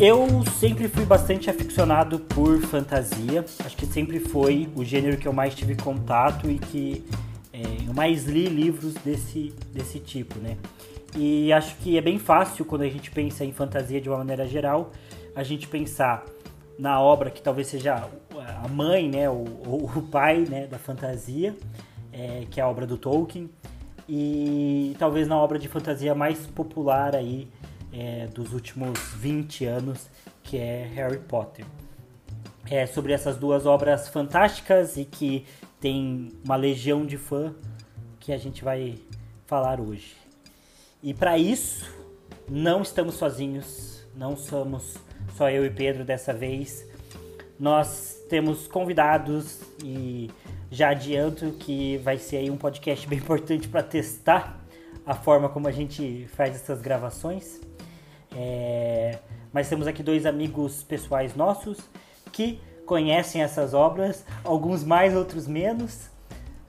Eu sempre fui bastante aficionado por fantasia. Acho que sempre foi o gênero que eu mais tive contato e que é, eu mais li livros desse, desse tipo, né? E acho que é bem fácil quando a gente pensa em fantasia de uma maneira geral, a gente pensar na obra que talvez seja a mãe, né, o, o pai, né, da fantasia, é, que é a obra do Tolkien, e talvez na obra de fantasia mais popular aí é, dos últimos 20 anos, que é Harry Potter. É sobre essas duas obras fantásticas e que tem uma legião de fã que a gente vai falar hoje. E para isso, não estamos sozinhos, não somos só eu e Pedro dessa vez. Nós temos convidados e já adianto que vai ser aí um podcast bem importante para testar a forma como a gente faz essas gravações. É, mas temos aqui dois amigos pessoais nossos que conhecem essas obras, alguns mais, outros menos,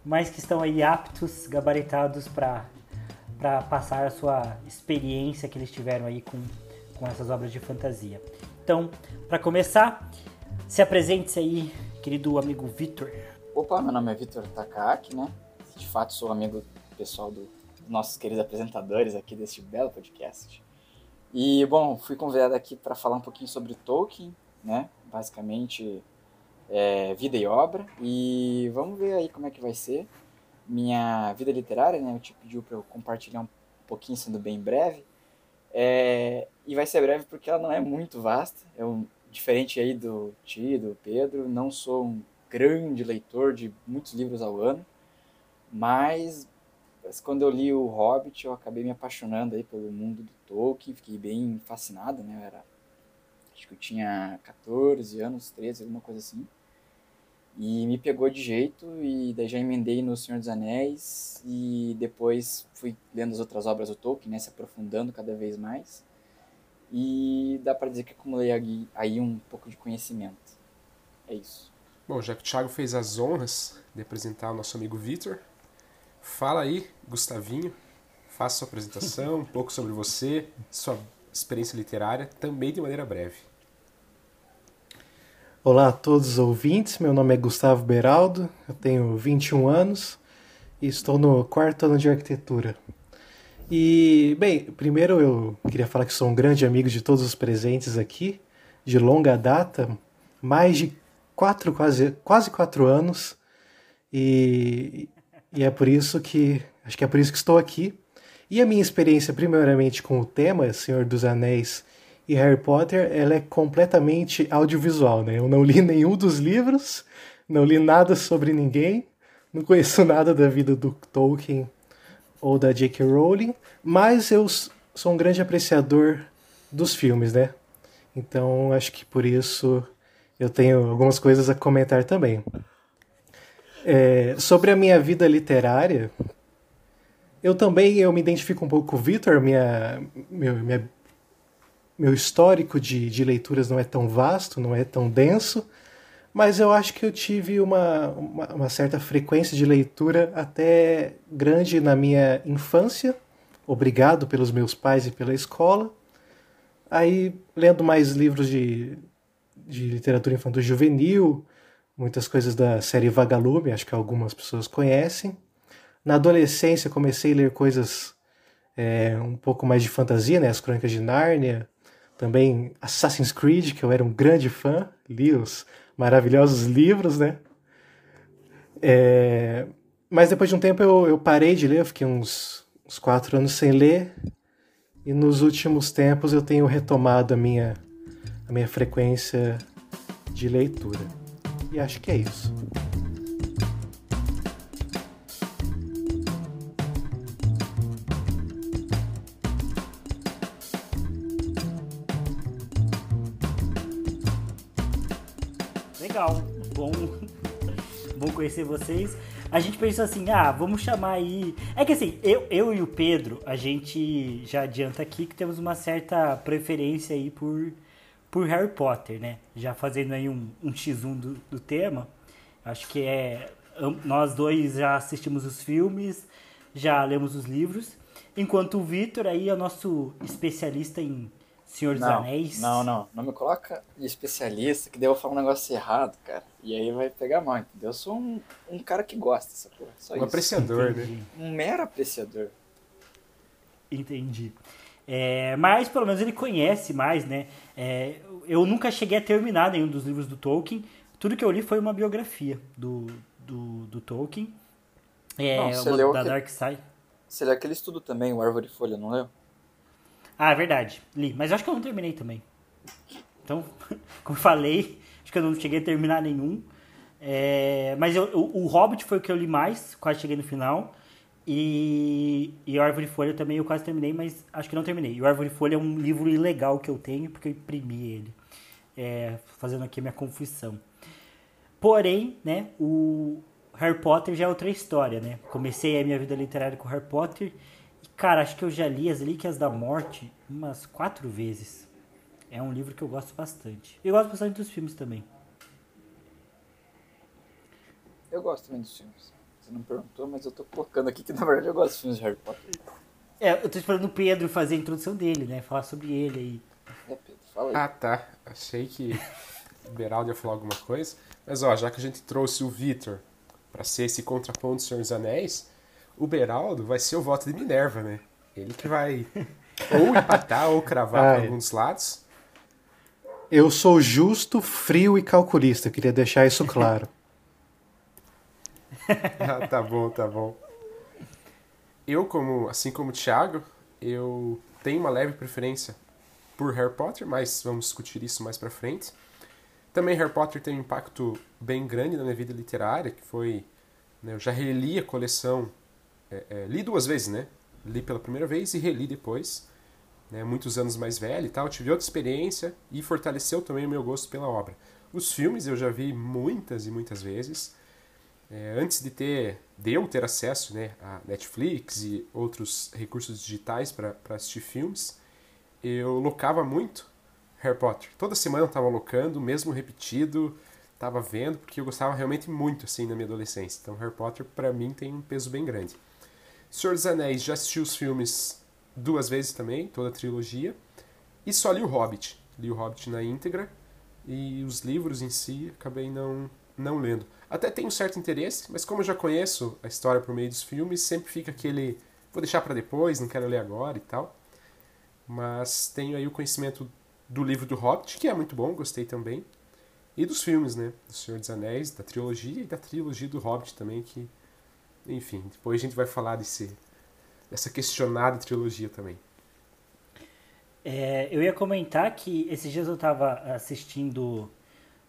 mas que estão aí aptos, gabaritados para passar a sua experiência que eles tiveram aí com, com essas obras de fantasia. Então, para começar, se apresente-se aí, querido amigo Vitor. Opa, meu nome é Vitor Takaki, né? De fato, sou amigo pessoal do, dos nossos queridos apresentadores aqui deste belo podcast. E, bom, fui convidado aqui para falar um pouquinho sobre Tolkien, né? Basicamente, é, vida e obra. E vamos ver aí como é que vai ser minha vida literária, né? O te pediu para eu compartilhar um pouquinho, sendo bem breve. É, e vai ser breve porque ela não é muito vasta. Eu, diferente aí do Ti, do Pedro, não sou um grande leitor de muitos livros ao ano, mas quando eu li o Hobbit, eu acabei me apaixonando aí pelo mundo do Tolkien, fiquei bem fascinado, né? Eu era, acho que eu tinha 14 anos, 13, alguma coisa assim. E me pegou de jeito, e daí já emendei no Senhor dos Anéis, e depois fui lendo as outras obras do Tolkien, né? Se aprofundando cada vez mais. E dá para dizer que acumulei aí um pouco de conhecimento. É isso. Bom, já que o Thiago fez as honras de apresentar o nosso amigo Vitor, Fala aí, Gustavinho. Faça sua apresentação, um pouco sobre você, sua experiência literária, também de maneira breve. Olá a todos os ouvintes, meu nome é Gustavo Beraldo, eu tenho 21 anos e estou no quarto ano de arquitetura. E, bem, primeiro eu queria falar que sou um grande amigo de todos os presentes aqui, de longa data, mais de quatro, quase, quase quatro anos, e e é por isso que. Acho que é por isso que estou aqui. E a minha experiência, primeiramente, com o tema Senhor dos Anéis e Harry Potter, ela é completamente audiovisual, né? Eu não li nenhum dos livros, não li nada sobre ninguém, não conheço nada da vida do Tolkien ou da J.K. Rowling, mas eu sou um grande apreciador dos filmes, né? Então acho que por isso eu tenho algumas coisas a comentar também. É, sobre a minha vida literária, eu também eu me identifico um pouco com o Vitor, minha, meu, minha, meu histórico de, de leituras não é tão vasto, não é tão denso, mas eu acho que eu tive uma, uma, uma certa frequência de leitura até grande na minha infância, obrigado pelos meus pais e pela escola. Aí, lendo mais livros de, de literatura infantil juvenil, muitas coisas da série Vagalume, acho que algumas pessoas conhecem. Na adolescência comecei a ler coisas é, um pouco mais de fantasia, né? As Crônicas de Nárnia, também Assassin's Creed, que eu era um grande fã, li os maravilhosos livros, né? É, mas depois de um tempo eu, eu parei de ler, eu fiquei uns, uns quatro anos sem ler, e nos últimos tempos eu tenho retomado a minha, a minha frequência de leitura. E acho que é isso. Legal, bom, bom conhecer vocês. A gente pensou assim, ah, vamos chamar aí. É que assim, eu, eu e o Pedro, a gente já adianta aqui que temos uma certa preferência aí por por Harry Potter, né? Já fazendo aí um, um X1 do, do tema. Acho que é. Nós dois já assistimos os filmes, já lemos os livros. Enquanto o Vitor aí é o nosso especialista em Senhor dos não, Anéis. Não, não. Não me coloca de especialista, que daí eu vou falar um negócio errado, cara. E aí vai pegar mal, entendeu? Eu sou um, um cara que gosta dessa porra. Só Um isso. apreciador, Entendi. né? Um mero apreciador. Entendi. É, mas pelo menos ele conhece mais, né? É, eu nunca cheguei a terminar nenhum dos livros do Tolkien. Tudo que eu li foi uma biografia do, do, do Tolkien. É, Não, você leu da que- Dark Side. Você lê aquele estudo também, o Árvore e Folha, não leu? Ah, é verdade. Li. Mas eu acho que eu não terminei também. Então, como eu falei, acho que eu não cheguei a terminar nenhum. É, mas eu- o, o Hobbit foi o que eu li mais, quase cheguei no final. E, e o Árvore Folha também eu quase terminei, mas acho que não terminei. E o Árvore e Folha é um livro ilegal que eu tenho, porque eu imprimi ele. É, fazendo aqui a minha confissão. Porém, né, o Harry Potter já é outra história, né? Comecei a minha vida literária com Harry Potter e, cara, acho que eu já li As Relíquias da Morte umas quatro vezes. É um livro que eu gosto bastante. Eu gosto bastante dos filmes também. Eu gosto também dos filmes. Você não perguntou, mas eu tô colocando aqui que na verdade eu gosto dos filmes de Harry Potter. É, eu tô esperando o Pedro fazer a introdução dele, né? Falar sobre ele aí. É, Pedro, fala aí. Ah, tá. Achei que o Beraldo ia falar alguma coisa. Mas, ó, já que a gente trouxe o Vitor pra ser esse contraponto do Senhor dos Anéis, o Beraldo vai ser o voto de Minerva, né? Ele que vai ou empatar ou cravar para alguns lados. Eu sou justo, frio e calculista, eu queria deixar isso claro. Ah, tá bom, tá bom. Eu, como, assim como o Thiago, eu tenho uma leve preferência por Harry Potter, mas vamos discutir isso mais pra frente. Também Harry Potter tem um impacto bem grande na minha vida literária, que foi... né, eu já reli a coleção, é, é, li duas vezes, né? Li pela primeira vez e reli depois, né, muitos anos mais velho e tal. Tive outra experiência e fortaleceu também o meu gosto pela obra. Os filmes eu já vi muitas e muitas vezes. É, antes de ter de eu ter acesso né, a Netflix e outros recursos digitais para assistir filmes, eu locava muito Harry Potter. Toda semana eu estava locando, mesmo repetido, estava vendo, porque eu gostava realmente muito assim na minha adolescência. Então Harry Potter para mim tem um peso bem grande. Senhor dos Anéis, já assisti os filmes duas vezes também, toda a trilogia, e só li o Hobbit. Li o Hobbit na íntegra e os livros em si acabei não não lendo. Até tenho um certo interesse, mas como eu já conheço a história por meio dos filmes, sempre fica aquele vou deixar para depois, não quero ler agora e tal. Mas tenho aí o conhecimento do livro do Hobbit, que é muito bom, gostei também. E dos filmes, né? Do Senhor dos Anéis, da trilogia e da trilogia do Hobbit também, que enfim, depois a gente vai falar desse dessa questionada trilogia também. É, eu ia comentar que esses dias eu tava assistindo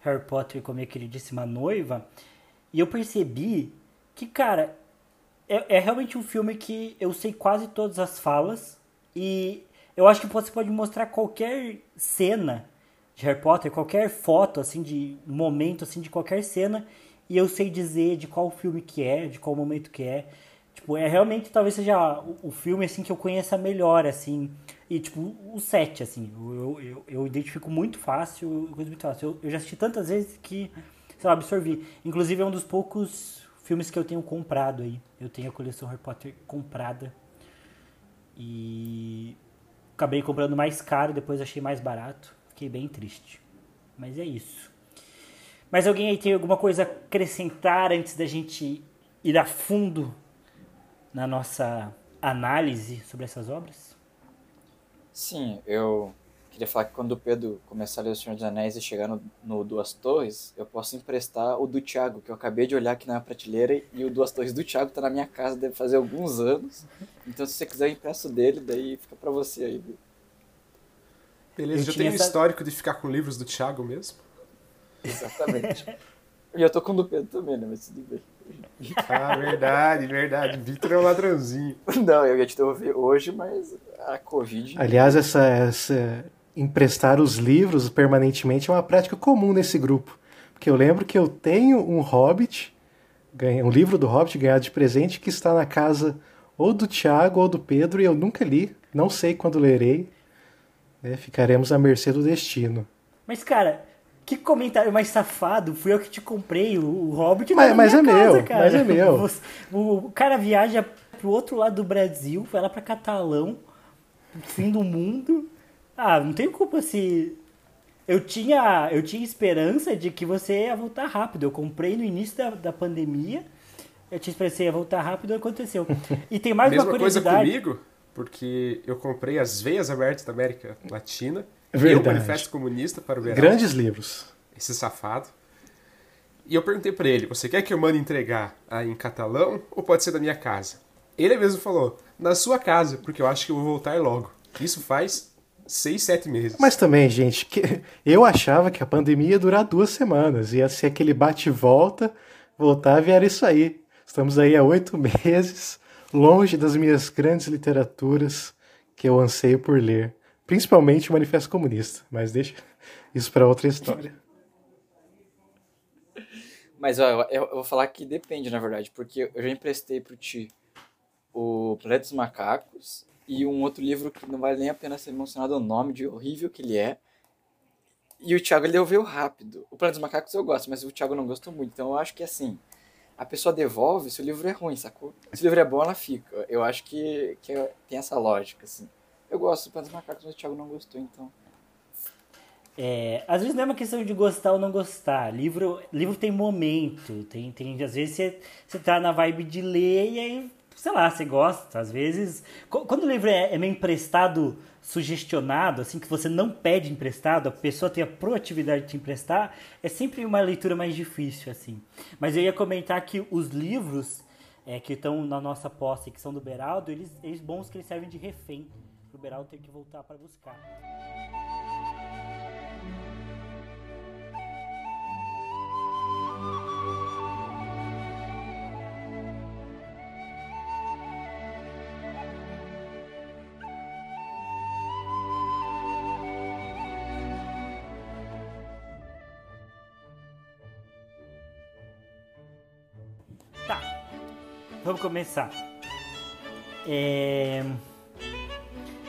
Harry Potter com a minha queridíssima noiva e eu percebi que, cara, é, é realmente um filme que eu sei quase todas as falas e eu acho que você pode mostrar qualquer cena de Harry Potter, qualquer foto, assim, de momento, assim, de qualquer cena e eu sei dizer de qual filme que é, de qual momento que é. Tipo, é realmente talvez seja o, o filme assim que eu conheça melhor, assim. E tipo, o 7, assim. Eu, eu, eu identifico muito fácil, coisa muito fácil. Eu, eu já assisti tantas vezes que, sei lá, absorvi. Inclusive é um dos poucos filmes que eu tenho comprado aí. Eu tenho a coleção Harry Potter comprada. E acabei comprando mais caro, depois achei mais barato. Fiquei bem triste. Mas é isso. Mas alguém aí tem alguma coisa a acrescentar antes da gente ir a fundo na nossa análise sobre essas obras? Sim, eu queria falar que quando o Pedro começar a ler O Senhor dos Anéis e chegar no, no Duas Torres, eu posso emprestar o do Thiago, que eu acabei de olhar aqui na prateleira, e o Duas Torres do Thiago tá na minha casa, deve fazer alguns anos. Então se você quiser eu empresto dele, daí fica pra você aí, viu? Beleza, Eu já tem um essa- histórico de ficar com livros do Thiago mesmo? Exatamente. e eu tô com o do Pedro também, né? Mas tudo bem. Ah, verdade, verdade. Vitor é um ladrãozinho. Não, eu ia te devolver hoje, mas a Covid. Aliás, essa, essa emprestar os livros permanentemente é uma prática comum nesse grupo. Porque eu lembro que eu tenho um Hobbit, um livro do Hobbit ganhado de presente que está na casa ou do Tiago ou do Pedro e eu nunca li, não sei quando lerei. né? ficaremos à mercê do destino. Mas, cara, que comentário mais safado. Fui eu que te comprei o, o Hobbit. Mas- mas é casa, meu, mas é meu. O cara viaja pro outro lado do Brasil, vai lá pra Catalão, fim do mundo, Ah, não tem culpa se. Eu tinha, eu tinha esperança de que você ia voltar rápido. Eu comprei no início da, da pandemia. Eu tinha esperança que você ia voltar rápido aconteceu. E tem mais Mesma uma curiosidade. coisa comigo, porque eu comprei As Veias Abertas da América Latina e o Verdade. Manifesto Comunista para o Verão. Grandes livros. esse safado. E eu perguntei pra ele: você quer que eu mande entregar aí em catalão ou pode ser da minha casa? Ele mesmo falou: na sua casa, porque eu acho que eu vou voltar logo. Isso faz seis, sete meses. Mas também, gente, que- eu achava que a pandemia ia durar duas semanas. Ia ser aquele bate e volta, voltava e era isso aí. Estamos aí há oito meses, longe das minhas grandes literaturas que eu anseio por ler. Principalmente o Manifesto Comunista. Mas deixa isso para outra história. Mas ó, eu, eu vou falar que depende, na verdade, porque eu já emprestei pro Ti o Planeta dos Macacos e um outro livro que não vale nem a pena ser mencionado o nome de horrível que ele é. E o Thiago ele devolveu rápido. O Planeta dos Macacos eu gosto, mas o Thiago não gostou muito. Então eu acho que assim, a pessoa devolve se o livro é ruim, sacou? Se o livro é bom, ela fica. Eu acho que, que é- tem essa lógica, assim. Eu gosto do Planeta dos Macacos, mas o Thiago não gostou, então. É, às vezes não é uma questão de gostar ou não gostar. Livro, livro tem momento. Tem, tem, às vezes você, você tá na vibe de ler e aí, sei lá, você gosta. Às vezes. qu- Quando o livro é, é meio emprestado, sugestionado, assim, que você não pede emprestado, a pessoa tem a proatividade de te emprestar, é sempre uma leitura mais difícil, assim. Mas eu ia comentar que os livros é, que estão na nossa posse, que são do Beraldo, eles, eles bons que eles servem de refém. O Beraldo tem que voltar para buscar. Vamos começar. É,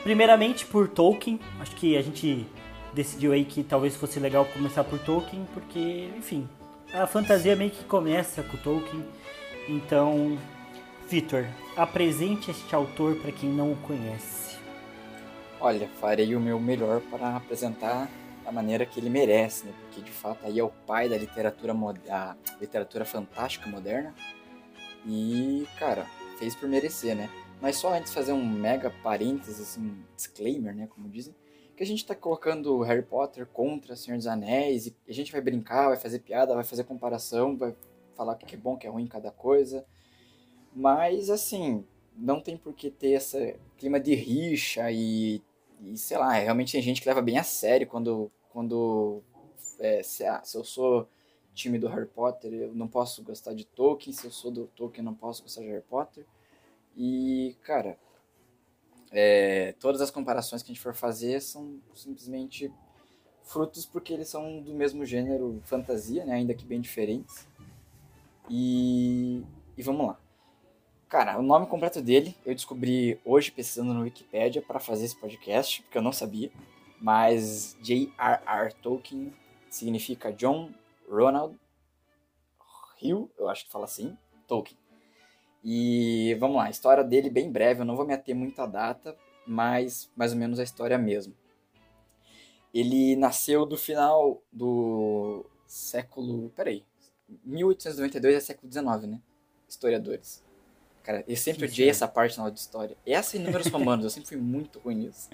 Primeiramente por Tolkien, acho que a gente decidiu aí que talvez fosse legal começar por Tolkien, porque, enfim, a fantasia meio que começa com Tolkien. Então, Vitor, apresente este autor para quem não o conhece. Olha, farei o meu melhor para apresentar da maneira que ele merece, né? Porque de fato aí é o pai da literatura da literatura fantástica moderna. E, cara, fez por merecer, né? Mas só antes fazer um mega parênteses, assim, um disclaimer, né, como dizem, que a gente tá colocando Harry Potter contra Senhor dos Anéis e a gente vai brincar, vai fazer piada, vai fazer comparação, vai falar o que é bom, o que é ruim cada coisa. Mas assim, não tem por que ter esse clima de rixa e, e sei lá, realmente tem gente que leva bem a sério quando, quando é, se, ah, se eu sou time do Harry Potter, eu não posso gostar de Tolkien, se eu sou do Tolkien, eu não posso gostar de Harry Potter. E, cara, é, todas as comparações que a gente for fazer são simplesmente frutos porque eles são do mesmo gênero fantasia, né, ainda que bem diferentes. E, e vamos lá. Cara, o nome completo dele eu descobri hoje pesquisando no Wikipedia para fazer esse podcast, porque eu não sabia. Mas J.R.R. Tolkien significa John Ronald Hill, eu acho que fala assim, Tolkien. E vamos lá, a história dele bem breve, eu não vou me ater muito à data, mas mais ou menos a história mesmo. Ele nasceu do final do século. Peraí. 1892 é século XIX, né? Historiadores. Cara, eu sempre odiei essa parte na aula de história. Essa e números romanos, eu sempre fui muito ruim nisso.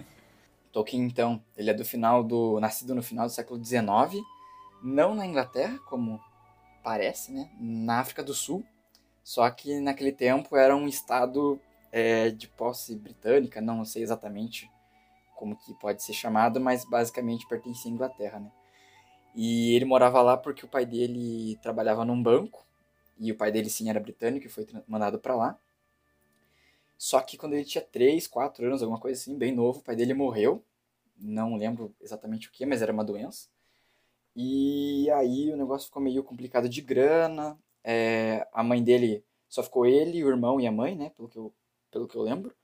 Tolkien, então, ele é do final do. nascido no final do século XIX, não na Inglaterra, como parece, né? Na África do Sul. Só que naquele tempo era um estado é, de posse britânica, não sei exatamente como que pode ser chamado, mas basicamente pertencia à Inglaterra, né? E ele morava lá porque o pai dele trabalhava num banco, e o pai dele sim era britânico e foi mandado para lá. Só que quando ele tinha 3, 4 anos, alguma coisa assim, bem novo, o pai dele morreu. Não lembro exatamente o que, mas era uma doença. E aí o negócio ficou meio complicado de grana. é, a mãe dele só ficou ele, o irmão e a mãe, né? Pelo que eu, pelo que eu lembro.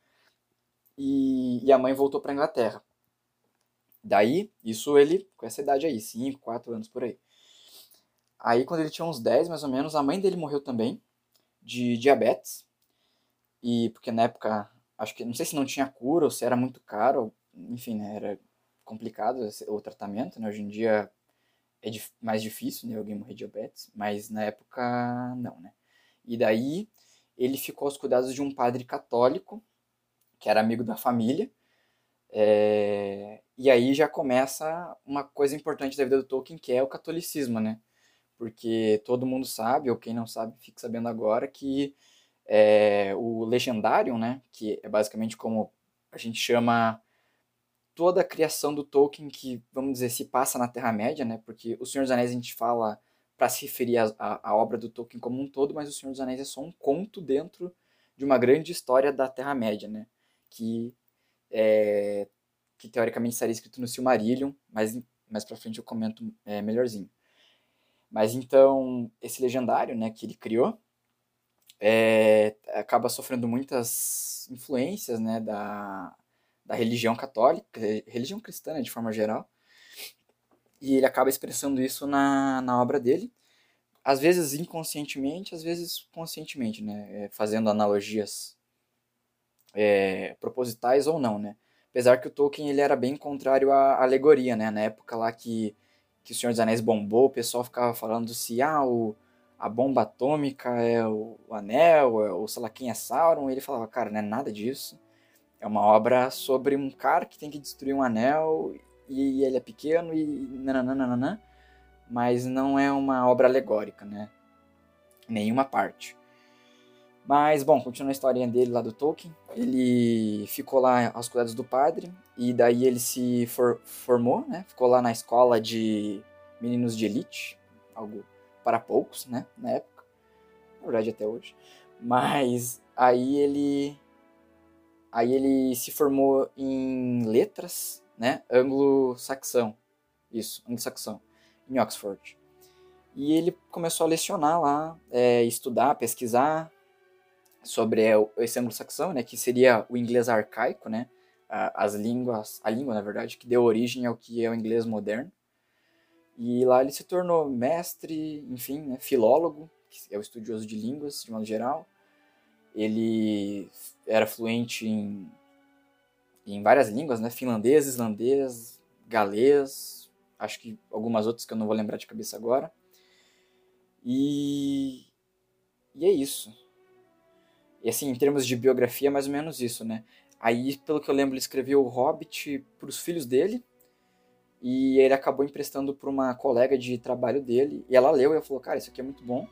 E, e a mãe voltou para Inglaterra. Daí, isso ele com essa idade aí, 5, 4 anos por aí. Aí, quando ele tinha uns 10 mais ou menos, a mãe dele morreu também, de diabetes. E porque na época, acho que, não sei se não tinha cura ou se era muito caro, enfim, né, era complicado o tratamento, né? Hoje em dia é mais difícil, né? Alguém morrer de diabetes, mas na época não, né? E daí ele ficou aos cuidados de um padre católico, que era amigo da família, é... e aí já começa uma coisa importante da vida do Tolkien, que é o catolicismo, né? Porque todo mundo sabe, ou quem não sabe, fique sabendo agora, que é, o Legendarium, né? Que é basicamente como a gente chama toda a criação do Tolkien que, vamos dizer, se passa na Terra-média, né? Porque O Senhor dos Anéis a gente fala para se referir à obra do Tolkien como um todo, mas O Senhor dos Anéis é só um conto dentro de uma grande história da Terra-média, né? Que, é, que teoricamente estaria escrito no Silmarillion, mas mais para frente eu comento é, melhorzinho. Mas então, esse legendário né, que ele criou é, acaba sofrendo muitas influências né, da, da religião católica, religião cristã né, de forma geral, e ele acaba expressando isso na, na obra dele, às vezes inconscientemente, às vezes conscientemente, né, é, fazendo analogias é, propositais ou não, né. Apesar que o Tolkien ele era bem contrário à alegoria, né, na época lá que, que o Senhor dos Anéis bombou, o pessoal ficava falando se, ah, o, a bomba atômica é o, o anel, é, ou sei lá quem é Sauron, ele falava, cara, não é nada disso, é uma obra sobre um cara que tem que destruir um anel e ele é pequeno e nananana, mas não é uma obra alegórica, né? Nenhuma parte. Mas, bom, continua a historinha dele lá do Tolkien. Ele ficou lá aos cuidados do padre e daí ele se for, formou, né? Ficou lá na escola de meninos de elite, algo para poucos, né? Na época. Na verdade, até hoje. Mas aí ele Aí ele se formou em letras, né? Anglo-saxão. Isso, anglo-saxão, em Oxford. E ele começou a lecionar lá, é, estudar, pesquisar sobre esse anglo-saxão, né? Que seria o inglês arcaico, né? As línguas, a língua, na verdade, que deu origem ao que é o inglês moderno. E lá ele se tornou mestre, enfim, né, filólogo, que é o estudioso de línguas, de modo geral. Ele era fluente em, em várias línguas, né? Finlandês, islandês, galês, acho que algumas outras que eu não vou lembrar de cabeça agora. E, e é isso. E assim, em termos de biografia, é mais ou menos isso, né? Aí, pelo que eu lembro, ele escreveu O Hobbit para os filhos dele. E ele acabou emprestando para uma colega de trabalho dele. E ela leu e falou: Cara, isso aqui é muito bom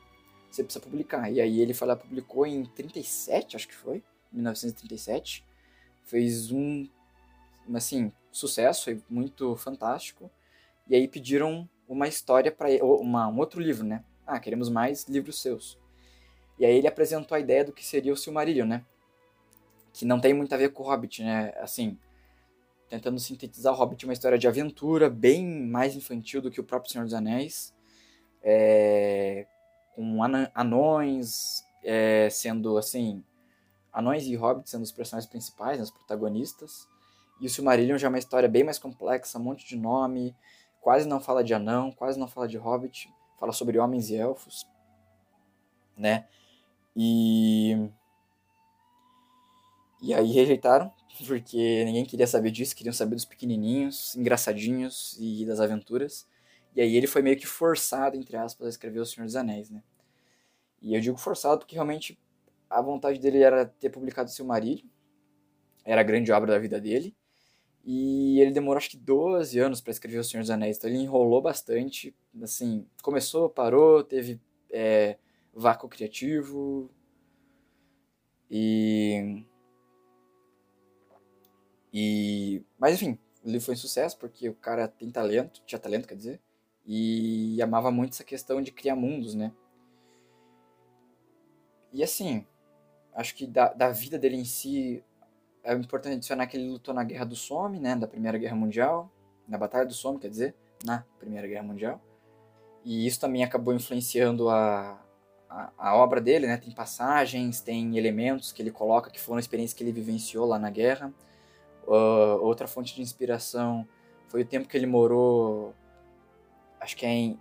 você precisa publicar. E aí ele foi lá, publicou em 37, acho que foi, 1937. Fez um, assim, sucesso, foi muito fantástico. E aí pediram uma história para uma um outro livro, né? Ah, queremos mais livros seus. E aí ele apresentou a ideia do que seria o Silmarillion, né? Que não tem muito a ver com o Hobbit, né? Assim, tentando sintetizar o Hobbit uma história de aventura bem mais infantil do que o próprio Senhor dos Anéis. É, com anões é, sendo assim anões e hobbits sendo os personagens principais, né, os protagonistas. E o Silmarillion já é uma história bem mais complexa, um monte de nome, quase não fala de anão, quase não fala de hobbit, fala sobre homens e elfos, né? E e aí rejeitaram, porque ninguém queria saber disso, queriam saber dos pequenininhos, engraçadinhos e das aventuras. E aí ele foi meio que forçado, entre aspas, a escrever O Senhor dos Anéis, né? E eu digo forçado porque realmente a vontade dele era ter publicado Silmarillion, era a grande obra da vida dele, e ele demorou acho que 12 anos para escrever O Senhor dos Anéis, então ele enrolou bastante, assim, começou, parou, teve é, vácuo criativo, e... E... Mas enfim, o livro foi um sucesso porque o cara tem talento, tinha talento, quer dizer, e amava muito essa questão de criar mundos, né? E assim, acho que da, da vida dele em si, é importante adicionar que ele lutou na Guerra do Somme, né, da Primeira Guerra Mundial, na Batalha do Somme, quer dizer, na Primeira Guerra Mundial. E isso também acabou influenciando a, a, a, obra dele, né? Tem passagens, tem elementos que ele coloca que foram experiências que ele vivenciou lá na guerra. Uh, outra fonte de inspiração foi o tempo que ele morou acho que é em.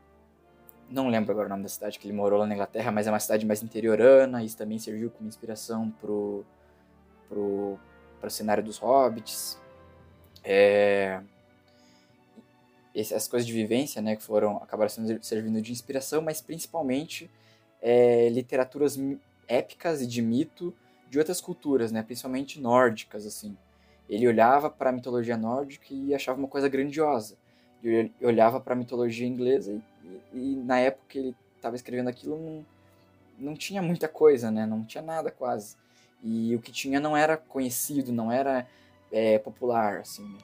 Não lembro agora o nome da cidade que ele morou lá na Inglaterra, mas é uma cidade mais interiorana. Isso também serviu como inspiração pro, pro, pro cenário dos hobbits. É, essas coisas de vivência, né, que foram acabaram servindo de inspiração, mas principalmente é, literaturas épicas e de mito de outras culturas, né, principalmente nórdicas, assim. Ele olhava para a mitologia nórdica e achava uma coisa grandiosa. Ele olhava para a mitologia inglesa e, e, e, na época que ele estava escrevendo aquilo não, não tinha muita coisa, né, não tinha nada quase. E o que tinha não era conhecido, não era é, popular, assim. Né.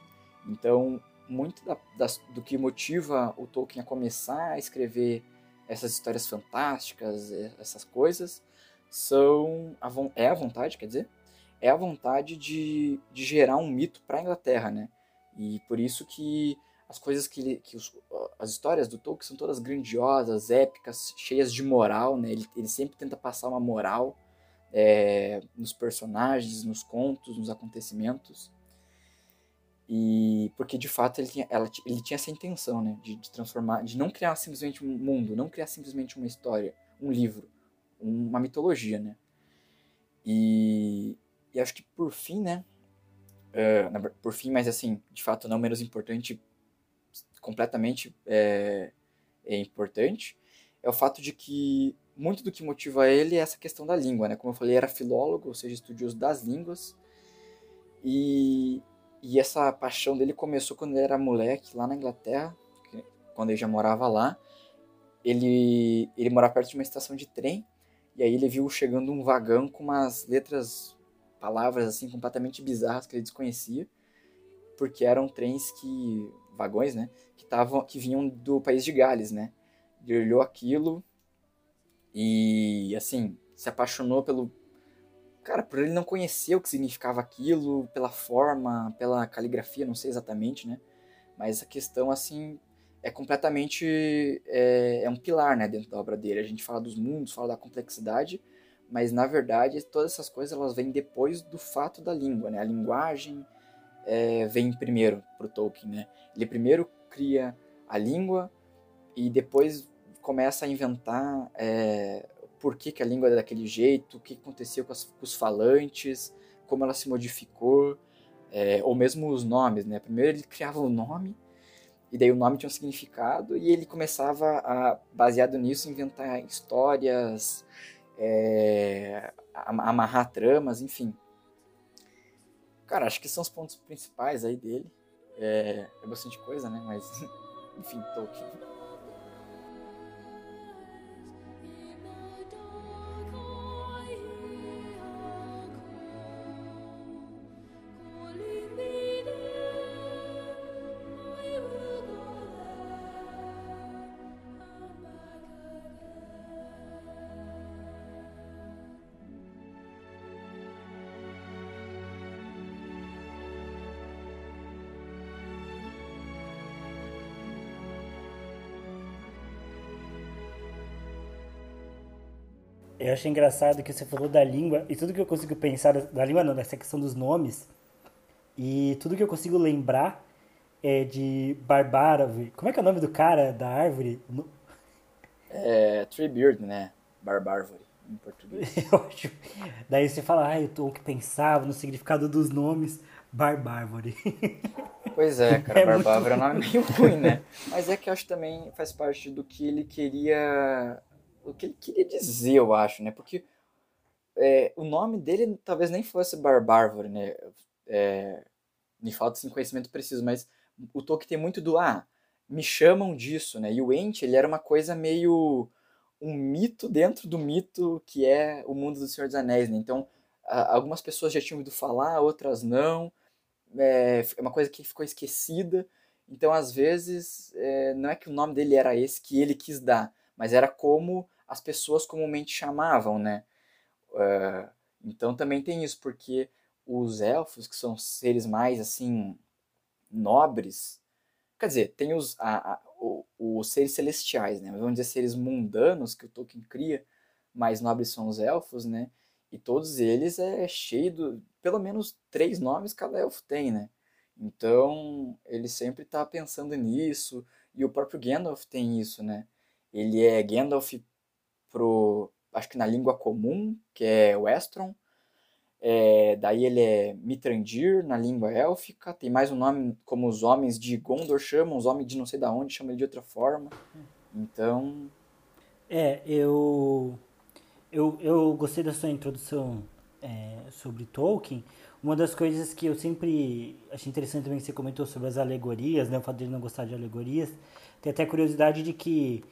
Então muito da, das, do que motiva o Tolkien a começar a escrever essas histórias fantásticas, essas coisas, são a, é a vontade, quer dizer, é a vontade de, de gerar um mito para a Inglaterra, né? E por isso que as coisas que, que os, as histórias do Tolkien são todas grandiosas, épicas, cheias de moral, né? Ele, ele sempre tenta passar uma moral é, nos personagens, nos contos, nos acontecimentos. E porque de fato ele tinha, ela, ele tinha essa intenção, né, de, de, transformar, de não criar simplesmente um mundo, não criar simplesmente uma história, um livro, uma mitologia, né. E, e acho que por fim, né, uh, por fim, mas assim, de fato não menos importante, completamente é, é importante, é o fato de que muito do que motiva ele é essa questão da língua, né. Como eu falei, era filólogo, ou seja, estudioso das línguas. E, e essa paixão dele começou quando ele era moleque, lá na Inglaterra, quando ele já morava lá. Ele, ele morava perto de uma estação de trem, e aí ele viu chegando um vagão com umas letras, palavras assim, completamente bizarras que ele desconhecia, porque eram trens que, vagões, né, que, tavam, que vinham do país de Gales, né. Ele olhou aquilo e, assim, se apaixonou pelo, cara, por ele não conhecer o que significava aquilo, pela forma, pela caligrafia, não sei exatamente, né? Mas a questão, assim, é completamente. É, é, um pilar, né, dentro da obra dele. A gente fala dos mundos, fala da complexidade, mas na verdade todas essas coisas elas vêm depois do fato da língua, né? A linguagem é, vem primeiro pro Tolkien, né? Ele primeiro cria a língua e depois começa a inventar é, por que, que a língua é daquele jeito, o que aconteceu com, as, com os falantes, como ela se modificou, é, ou mesmo os nomes, né? Primeiro ele criava o nome, e daí o nome tinha um significado, e ele começava a, baseado nisso, inventar histórias, é, amarrar tramas, enfim. Cara, acho que são os pontos principais aí dele. É, é bastante coisa, né? Mas, enfim, Tolkien. Eu achei engraçado que você falou da língua e tudo que eu consigo pensar da língua não, dessa questão dos nomes e tudo que eu consigo lembrar é de Barbárvore. Como é que é o nome do cara da árvore? É Treebeard, né? Barbárvore em português. eu acho. Daí você fala, ah, eu tô o que pensava no significado dos nomes Barbárvore. Pois é, cara, é Barbárvore muito... é um nome meio ruim, né? Mas é que eu acho que também faz parte do que ele queria o que ele queria dizer, eu acho, né? Porque é, o nome dele talvez nem fosse Barbárvore, né? É, me falta assim, conhecimento preciso, mas o Tolkien tem muito do ah, me chamam disso, né? E o Ent, ele era uma coisa meio um mito dentro do mito que é o mundo do Senhor dos Anéis, né? Então, a, algumas pessoas já tinham ouvido falar, outras não. É, é uma coisa que ficou esquecida. Então, às vezes, é, não é que o nome dele era esse que ele quis dar, mas era como as pessoas comumente chamavam, né? Uh, então também tem isso, porque os elfos, que são seres mais assim nobres, quer dizer, tem os, a, a, o, os seres celestiais, né? Vamos dizer seres mundanos que o Tolkien cria, mais nobres são os elfos, né? E todos eles é cheio do, pelo menos três nomes cada elfo tem, né? Então ele sempre está pensando nisso e o próprio Gandalf tem isso, né? Ele é Gandalf pro, acho que na língua comum, que é Westron. É, daí ele é Mitrandir na língua élfica. Tem mais um nome como os homens de Gondor chamam, os homens de não sei da onde chamam ele de outra forma. Então. É, eu. Eu, eu gostei da sua introdução é, sobre Tolkien. Uma das coisas que eu sempre achei interessante também que você comentou sobre as alegorias, né? O fato de ele não gostar de alegorias. Tem até curiosidade de que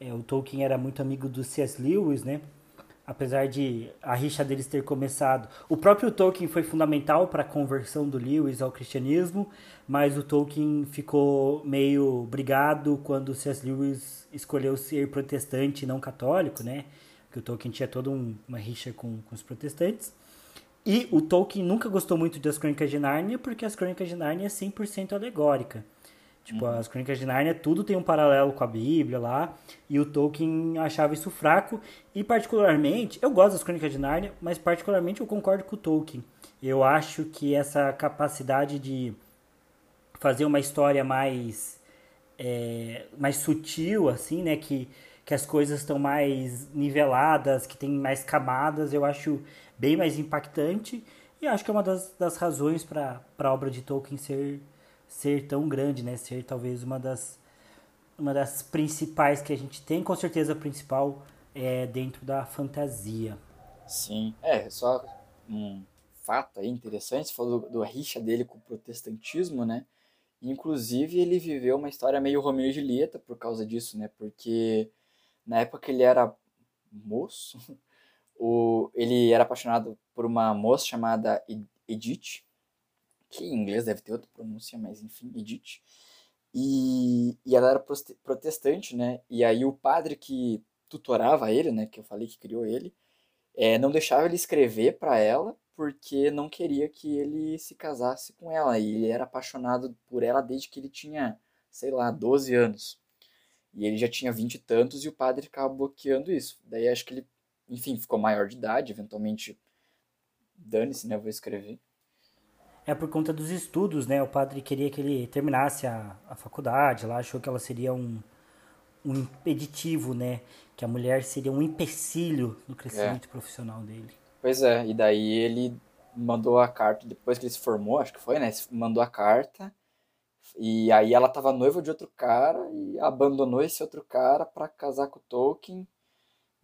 é, o Tolkien era muito amigo do C.S. Lewis, né? Apesar de a rixa deles ter começado. O próprio Tolkien foi fundamental para a conversão do Lewis ao cristianismo, mas o Tolkien ficou meio brigado quando o C.S. Lewis escolheu ser protestante e não católico, né? Porque o Tolkien tinha toda um, uma rixa com, com os protestantes. E o Tolkien nunca gostou muito das Crônicas de Nárnia, porque as Crônicas de Nárnia é 100% alegórica. Tipo, uhum. as Crônicas de Nárnia, tudo tem um paralelo com a Bíblia lá, e o Tolkien achava isso fraco, e particularmente, eu gosto das Crônicas de Nárnia, mas particularmente eu concordo com o Tolkien. Eu acho que essa capacidade de fazer uma história mais é, mais sutil, assim, né, que, que as coisas estão mais niveladas, que tem mais camadas, eu acho bem mais impactante, e acho que é uma das, das razões para a obra de Tolkien ser ser tão grande, né? Ser talvez uma das uma das principais que a gente tem, com certeza a principal é dentro da fantasia. Sim, é só um fato aí interessante, você falou do, do rixa dele com o protestantismo, né? Inclusive ele viveu uma história meio Romeu e Julieta por causa disso, né? Porque na época que ele era moço, o, ele era apaixonado por uma moça chamada Edith, que em inglês deve ter outra pronúncia, mas enfim, Edith. E, e ela era protestante, né? E aí o padre que tutorava ele, né, que eu falei que criou ele, é, não deixava ele escrever para ela porque não queria que ele se casasse com ela. E ele era apaixonado por ela desde que ele tinha, sei lá, 12 anos. E ele já tinha vinte e tantos e o padre ficava bloqueando isso. Daí acho que ele, enfim, ficou maior de idade, eventualmente dane-se, né, vou escrever é por conta dos estudos, né? O padre queria que ele terminasse a, a faculdade lá, achou que ela seria um, um impeditivo, né? Que a mulher seria um empecilho no crescimento é. profissional dele. Pois é, e daí ele mandou a carta, depois que ele se formou, acho que foi, né? Mandou a carta, e aí ela tava noiva de outro cara e abandonou esse outro cara para casar com o Tolkien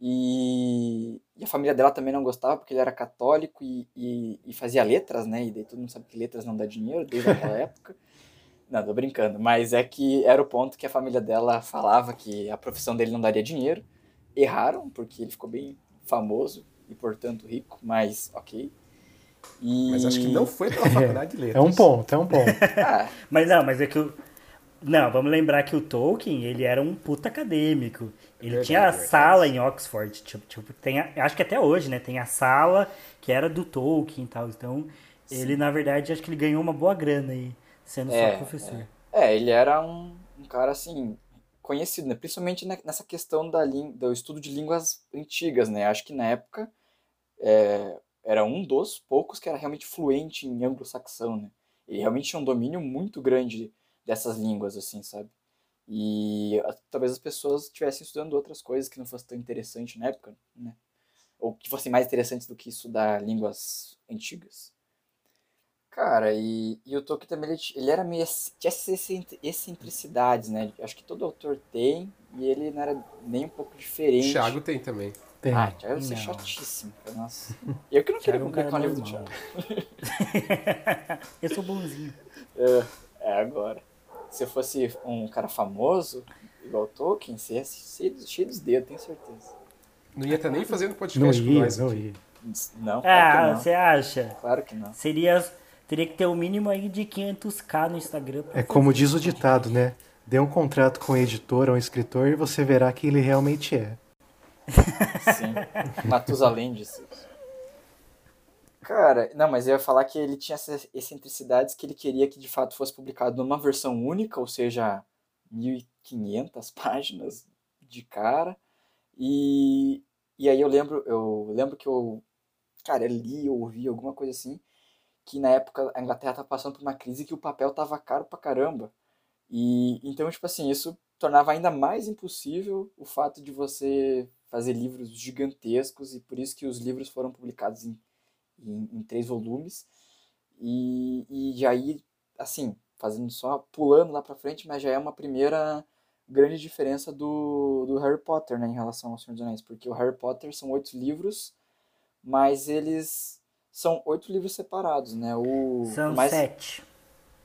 e, e, a família dela também não gostava porque ele era católico e, e, e, fazia letras, né? E daí todo mundo sabe que letras não dá dinheiro desde aquela época. Não, tô brincando. Mas é que era o ponto que a família dela falava que a profissão dele não daria dinheiro. Erraram, porque ele ficou bem famoso e, portanto, rico, mas ok. E... Mas acho que não foi pela faculdade de letras. É um ponto, é um ponto. ah. Mas não, mas é que o, não, vamos lembrar que o Tolkien, ele era um puta acadêmico. Ele verdade, tinha a sala em Oxford, tipo, tipo tem a, acho que até hoje, né? Tem a sala que era do Tolkien e tal. Então, Sim. ele, na verdade, acho que ele ganhou uma boa grana aí, sendo é, só professor. É. é, ele era um, um, cara, assim, conhecido, né? Principalmente nessa questão da, do estudo de línguas antigas, né? Acho que na época é, era um dos poucos que era realmente fluente em anglo-saxão, né? Ele realmente tinha um domínio muito grande dessas línguas, assim, sabe? E talvez as pessoas estivessem estudando outras coisas que não fossem tão interessantes na época, né? Ou que fossem mais interessantes do que estudar línguas antigas. Cara, e, e o Tolkien também, ele, ele era meio... Tinha essas excentricidades, né? Acho que todo autor tem, e ele não era nem um pouco diferente. Thiago tem também. Tem. Ah, Thiago deve ser chatíssimo. Nossa. Eu que não queria publicar um livro do Thiago. eu sou bonzinho. É, é agora se eu fosse um cara famoso, igual Tolkien, seria cheio, cheio dos dedos, tenho certeza. Não ia estar nem fazendo podcast não ia, com nós. Não, ia. não, ah, você acha? Claro que não. Seria, teria que ter o um mínimo aí de 500k no Instagram. É como diz o ditado, né? Dê um contrato com um editor ou um escritor e você verá quem ele realmente é. Sim. Matusalém disse isso. Cara, não, mas eu ia falar que ele tinha essas excentricidades que ele queria que de fato fosse publicado numa versão única, ou seja, 1500 páginas de cara. E, e aí eu lembro, eu lembro que eu, cara, eu li, eu ouvi alguma coisa assim, que na época a Inglaterra estava passando por uma crise que o papel tava caro pra caramba. E então, tipo assim, isso tornava ainda mais impossível o fato de você fazer livros gigantescos e por isso que os livros foram publicados em em, em três volumes. E, e já aí, assim, fazendo só, pulando lá pra frente, mas já é uma primeira grande diferença do, do Harry Potter, né, em relação ao Senhor dos Anéis, porque o Harry Potter são oito livros, mas eles são oito livros separados, né, o... São mais... sete.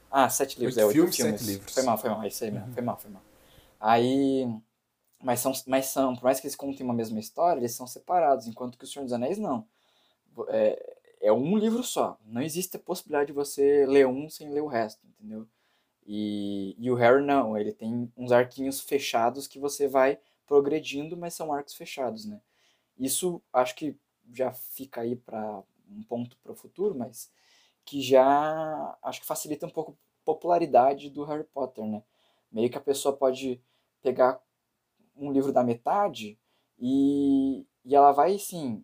Ah, sete livros, Oito é, oito filmes, livros. Foi mal, foi mal, é isso aí mesmo, foi mal, foi mal. Aí, mas são, mas são, por mais que eles contem uma mesma história, eles são separados, enquanto que o Senhor dos Anéis não. É, é um livro só, não existe a possibilidade de você ler um sem ler o resto, entendeu? E, e o Harry não, ele tem uns arquinhos fechados que você vai progredindo, mas são arcos fechados, né? Isso acho que já fica aí para um ponto para o futuro, mas que já acho que facilita um pouco a popularidade do Harry Potter, né? Meio que a pessoa pode pegar um livro da metade e, e ela vai, sim,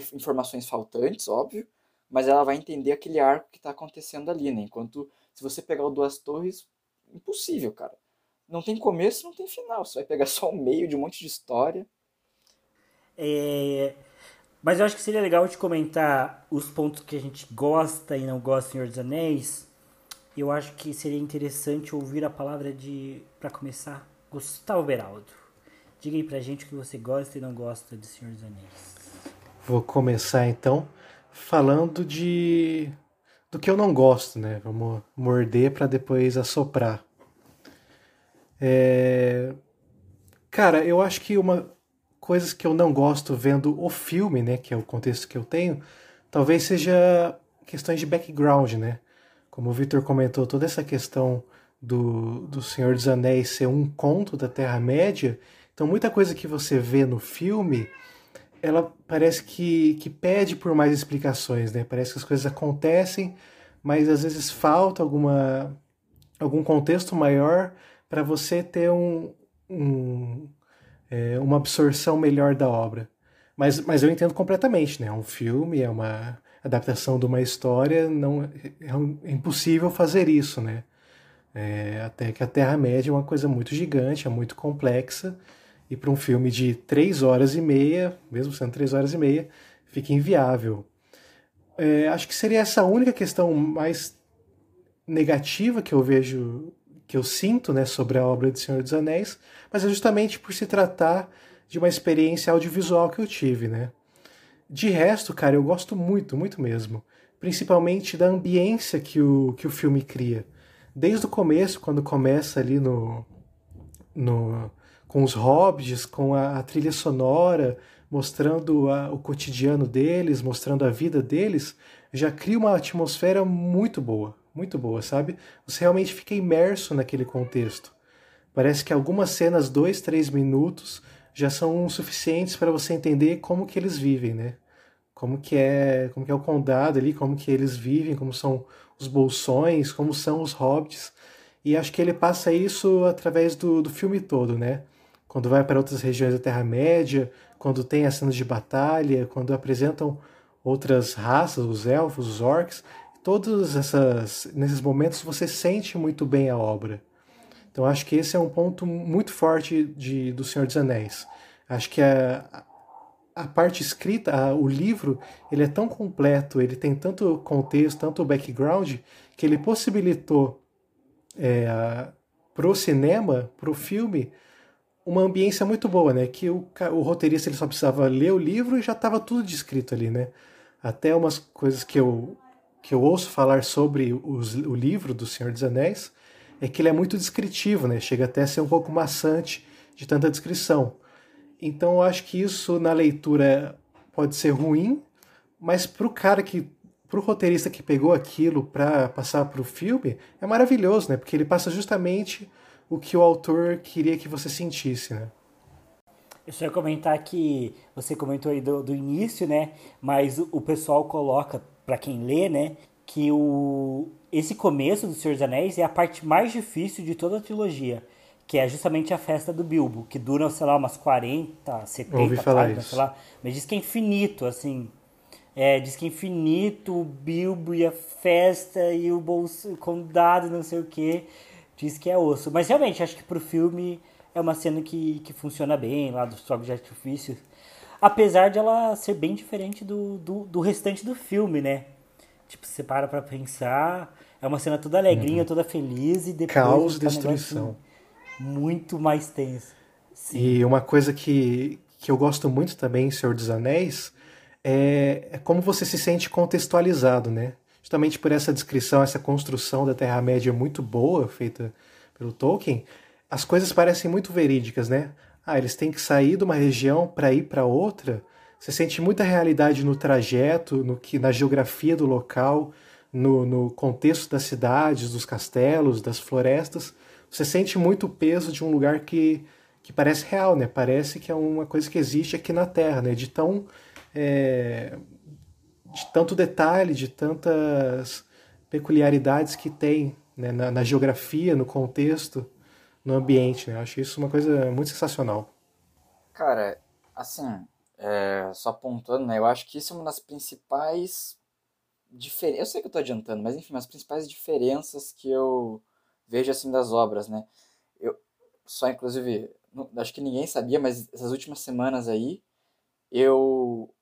ter informações faltantes, óbvio, mas ela vai entender aquele arco que está acontecendo ali, né? Enquanto se você pegar o Duas Torres, impossível, cara. Não tem começo, não tem final. Você vai pegar só o meio de um monte de história. É, Mas eu acho que seria legal de comentar os pontos que a gente gosta e não gosta do Senhor dos Anéis. Eu acho que seria interessante ouvir a palavra de, para começar, Gustavo Beraldo. Diga aí pra gente o que você gosta e não gosta de Senhor dos Anéis. Vou começar então falando de do que eu não gosto, né? Vamos morder para depois assoprar. É... Cara, eu acho que uma coisas que eu não gosto vendo o filme, né, que é o contexto que eu tenho, talvez seja questões de background, né? Como o Victor comentou, toda essa questão do, do Senhor dos Anéis ser um conto da Terra-média, então muita coisa que você vê no filme, ela parece que, que pede por mais explicações, né? Parece que as coisas acontecem, mas às vezes falta alguma, algum contexto maior para você ter um, um é, uma absorção melhor da obra. Mas, mas eu entendo completamente, né? É um filme, é uma adaptação de uma história, não é, um, é impossível fazer isso, né? É, até que a Terra-média é uma coisa muito gigante, é muito complexa, e para um filme de três horas e meia, mesmo sendo três horas e meia, fica inviável. É, acho que seria essa a única questão mais negativa que eu vejo, que eu sinto né, sobre a obra de Senhor dos Anéis, mas é justamente por se tratar de uma experiência audiovisual que eu tive, né? De resto, cara, eu gosto muito, muito mesmo. Principalmente da ambiência que o, que o filme cria. Desde o começo, quando começa ali no, no com os hobbits, com a, a trilha sonora, mostrando a, o cotidiano deles, mostrando a vida deles, já cria uma atmosfera muito boa, muito boa, sabe? Você realmente fica imerso naquele contexto. Parece que algumas cenas, dois, três minutos, já são suficientes para você entender como que eles vivem, né? Como que é, como que é o condado ali, como que eles vivem, como são os bolsões, como são os hobbits. E acho que ele passa isso através do, do filme todo, né? Quando vai para outras regiões da Terra-média, quando tem as cenas de batalha, quando apresentam outras raças, os elfos, os orcs, todos essas, nesses momentos você sente muito bem a obra. Então acho que esse é um ponto muito forte de, do Senhor dos Anéis. Acho que a, a parte escrita, a, o livro, ele é tão completo, ele tem tanto contexto, tanto background, que ele possibilitou é, pro cinema, pro filme, uma ambiência muito boa, né? Que o, o roteirista ele só precisava ler o livro e já estava tudo descrito ali, né? Até umas coisas que eu, que eu ouço falar sobre os, o livro do Senhor dos Anéis, é que ele é muito descritivo, né? Chega até a ser um pouco maçante de tanta descrição. Então eu acho que isso na leitura pode ser ruim, mas para o cara que, para o roteirista que pegou aquilo para passar para o filme, é maravilhoso, né? Porque ele passa justamente o que o autor queria que você sentisse, né? Eu só ia comentar que você comentou aí do, do início, né? Mas o, o pessoal coloca, para quem lê, né? Que o, esse começo do Senhor dos Anéis é a parte mais difícil de toda a trilogia. Que é justamente a festa do Bilbo, que dura, sei lá, umas 40, 70 Ouvi falar páginas, sei lá. Mas diz que é infinito, assim. É, diz que é infinito, o Bilbo e a festa e o bolso, o condado, não sei o que. Diz que é osso. Mas realmente, acho que pro filme é uma cena que, que funciona bem, lá dos fogos de artifício. Apesar de ela ser bem diferente do, do, do restante do filme, né? Tipo, você para pra pensar, é uma cena toda alegrinha, uhum. toda feliz e depois. Caos, tá destruição. Muito mais tenso. Sim. E uma coisa que, que eu gosto muito também em Senhor dos Anéis é, é como você se sente contextualizado, né? Justamente por essa descrição, essa construção da Terra-média muito boa, feita pelo Tolkien, as coisas parecem muito verídicas, né? Ah, eles têm que sair de uma região para ir para outra. Você sente muita realidade no trajeto, no que, na geografia do local, no, no contexto das cidades, dos castelos, das florestas. Você sente muito o peso de um lugar que, que parece real, né? Parece que é uma coisa que existe aqui na Terra, né? De tão é, de tanto detalhe, de tantas peculiaridades que tem né? na, na, geografia, no contexto, no ambiente. Né? Eu acho isso uma coisa muito sensacional. Cara, assim, é, só apontando, né? Eu acho que isso é uma das principais diferenças. Eu sei que eu tô adiantando, mas enfim, as principais diferenças que eu vejo assim das obras, né? Eu só inclusive, não, acho que ninguém sabia, mas essas últimas semanas aí eu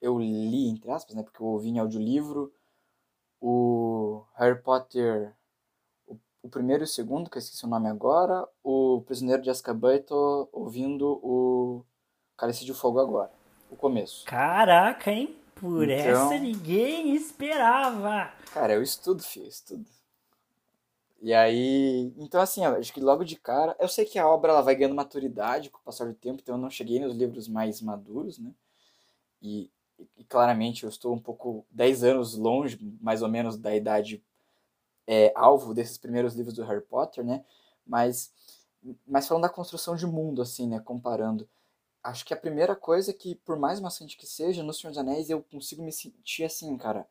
eu li entre aspas, né? Porque eu ouvi em audiolivro o Harry Potter o, o primeiro e o segundo, que eu esqueci o nome agora, o Prisioneiro de Azkaban e tô ouvindo o Cálice de Fogo agora o começo. Caraca, hein? Por então, essa ninguém esperava. Cara, eu estudo, filho, eu estudo. E aí, então assim, acho que logo de cara, eu sei que a obra ela vai ganhando maturidade com o passar do tempo, então eu não cheguei nos livros mais maduros, né? E, e claramente eu estou um pouco 10 anos longe, mais ou menos, da idade é, alvo desses primeiros livros do Harry Potter, né? Mas, mas falando da construção de mundo, assim, né? Comparando acho que a primeira coisa que, por mais maçante que seja, no Senhor dos Anéis eu consigo me sentir assim, cara,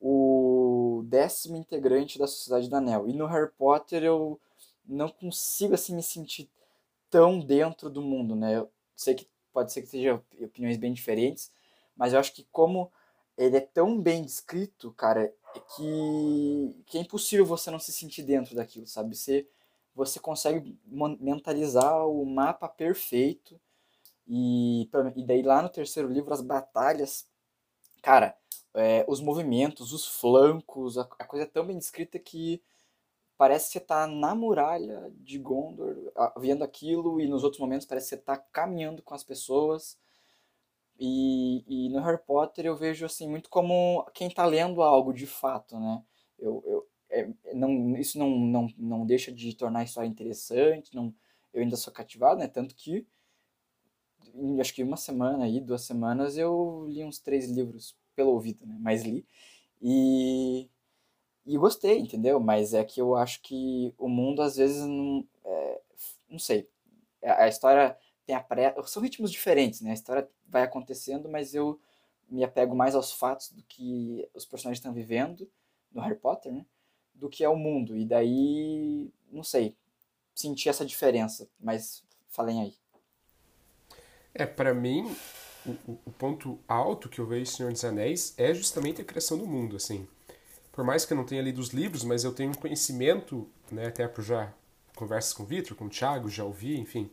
o décimo integrante da Sociedade do Anel. E no Harry Potter eu não consigo assim me sentir tão dentro do mundo, né? Eu sei que pode ser que sejam opiniões bem diferentes, mas eu acho que como ele é tão bem descrito, cara, é que, que é impossível você não se sentir dentro daquilo, sabe? Você, você consegue mentalizar o mapa perfeito e, e daí lá no terceiro livro, as batalhas, cara, é, os movimentos, os flancos, a, a, coisa é tão bem descrita que parece que você tá na muralha de Gondor, vendo aquilo, e nos outros momentos parece que você tá caminhando com as pessoas. E, e no Harry Potter eu vejo assim muito como quem tá lendo algo de fato, né? Eu, eu, é, não, isso não, não, não deixa de tornar a história interessante, não, eu ainda sou cativado, né? Tanto que em acho que uma semana aí, duas semanas, eu li uns três livros pelo ouvido, né? Mas li. E, e gostei, entendeu? Mas é que eu acho que o mundo às vezes não. É, não sei. A, a história tem a. São ritmos diferentes, né? A história vai acontecendo, mas eu me apego mais aos fatos do que os personagens estão vivendo no Harry Potter, né? Do que ao mundo. E daí, não sei, senti essa diferença, mas falem aí. É, para mim, o, o, ponto alto que eu vejo em Senhor dos Anéis é justamente a criação do mundo, assim. Por mais que eu não tenha lido os livros, mas eu tenho um conhecimento, né, até por já conversas com o Victor, com o Thiago, já ouvi, enfim.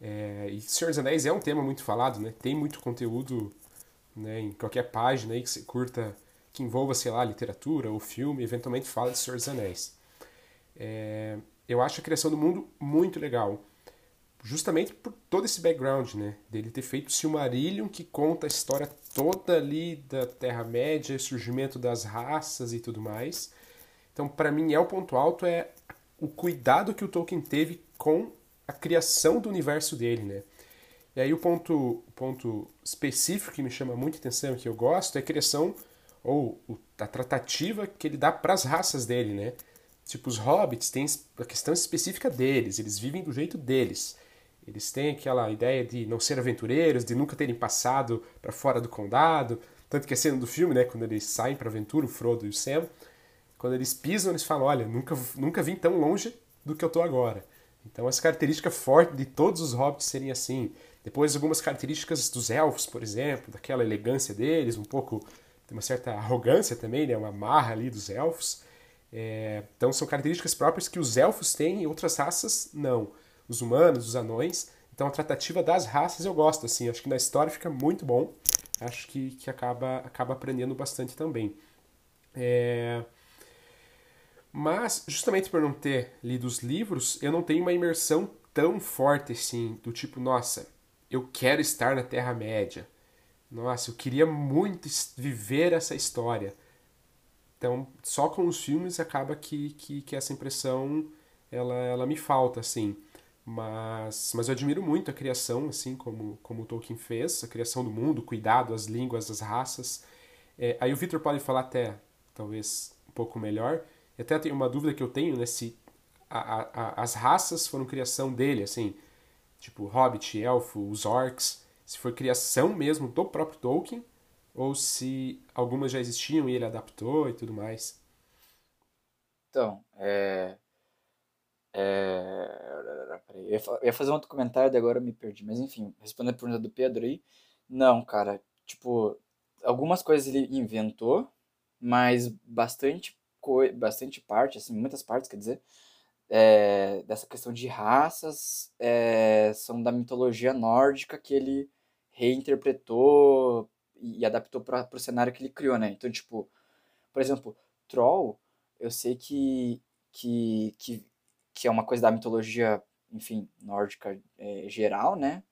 É, e Senhor dos Anéis é um tema muito falado, né? Tem muito conteúdo né, em qualquer página aí que você curta, que envolva, sei lá, literatura ou filme, eventualmente fala de Senhor dos Anéis. É, eu acho a criação do mundo muito legal justamente por todo esse background, né? Dele ter feito Silmarillion, que conta a história toda ali da Terra-média, surgimento das raças e tudo mais. Então, para mim, é o ponto alto, é o cuidado que o Tolkien teve com a criação do universo dele, né? E aí o ponto, ponto específico que me chama muita atenção, que eu gosto, é a criação, ou a tratativa que ele dá para as raças dele, né? Tipo, os hobbits têm a questão específica deles, eles vivem do jeito deles. Eles têm aquela ideia de não ser aventureiros, de nunca terem passado para fora do condado. Tanto que a cena do filme, né, quando eles saem para aventura, o Frodo e o Sam, quando eles pisam, eles falam: Olha, nunca, nunca vim tão longe do que eu tô agora. Então, essa característica forte de todos os hobbits serem assim. Depois, algumas características dos elfos, por exemplo, daquela elegância deles, um pouco de uma certa arrogância também, né, uma marra ali dos elfos. É, então, são características próprias que os elfos têm e outras raças não os humanos, os anões, Então a tratativa das raças eu gosto, assim, acho que na história fica muito bom, acho que, que acaba, acaba aprendendo bastante também. É... Mas, justamente por não ter lido os livros, eu não tenho uma imersão tão forte assim, do tipo, nossa, eu quero estar na Terra-média. Nossa, eu queria muito viver essa história. Então, só com os filmes acaba que, que, que essa impressão ela, ela me falta, assim. Mas, mas eu admiro muito a criação, assim, como, como Tolkien fez, a criação do mundo, o cuidado, as línguas, as raças. É, aí o Victor pode falar até, talvez, um pouco melhor. Até tem uma dúvida que eu tenho, né, se a, a, as raças foram criação dele, assim, tipo Hobbit, Elfo, os Orcs, se foi criação mesmo do próprio Tolkien, ou se algumas já existiam e ele adaptou e tudo mais. Então, é... é... Eu ia fazer um outro comentário, agora me perdi. Mas enfim, respondendo a pergunta do Pedro aí, não, cara, tipo, algumas coisas ele inventou, mas bastante. Bastante parte, assim, muitas partes, quer dizer, é, dessa questão de raças é, são da mitologia nórdica que ele reinterpretou e adaptou para o cenário que ele criou, né? Então, tipo, por exemplo, Troll, eu sei que, que, que, que é uma coisa da mitologia, enfim, nórdica é, geral, né?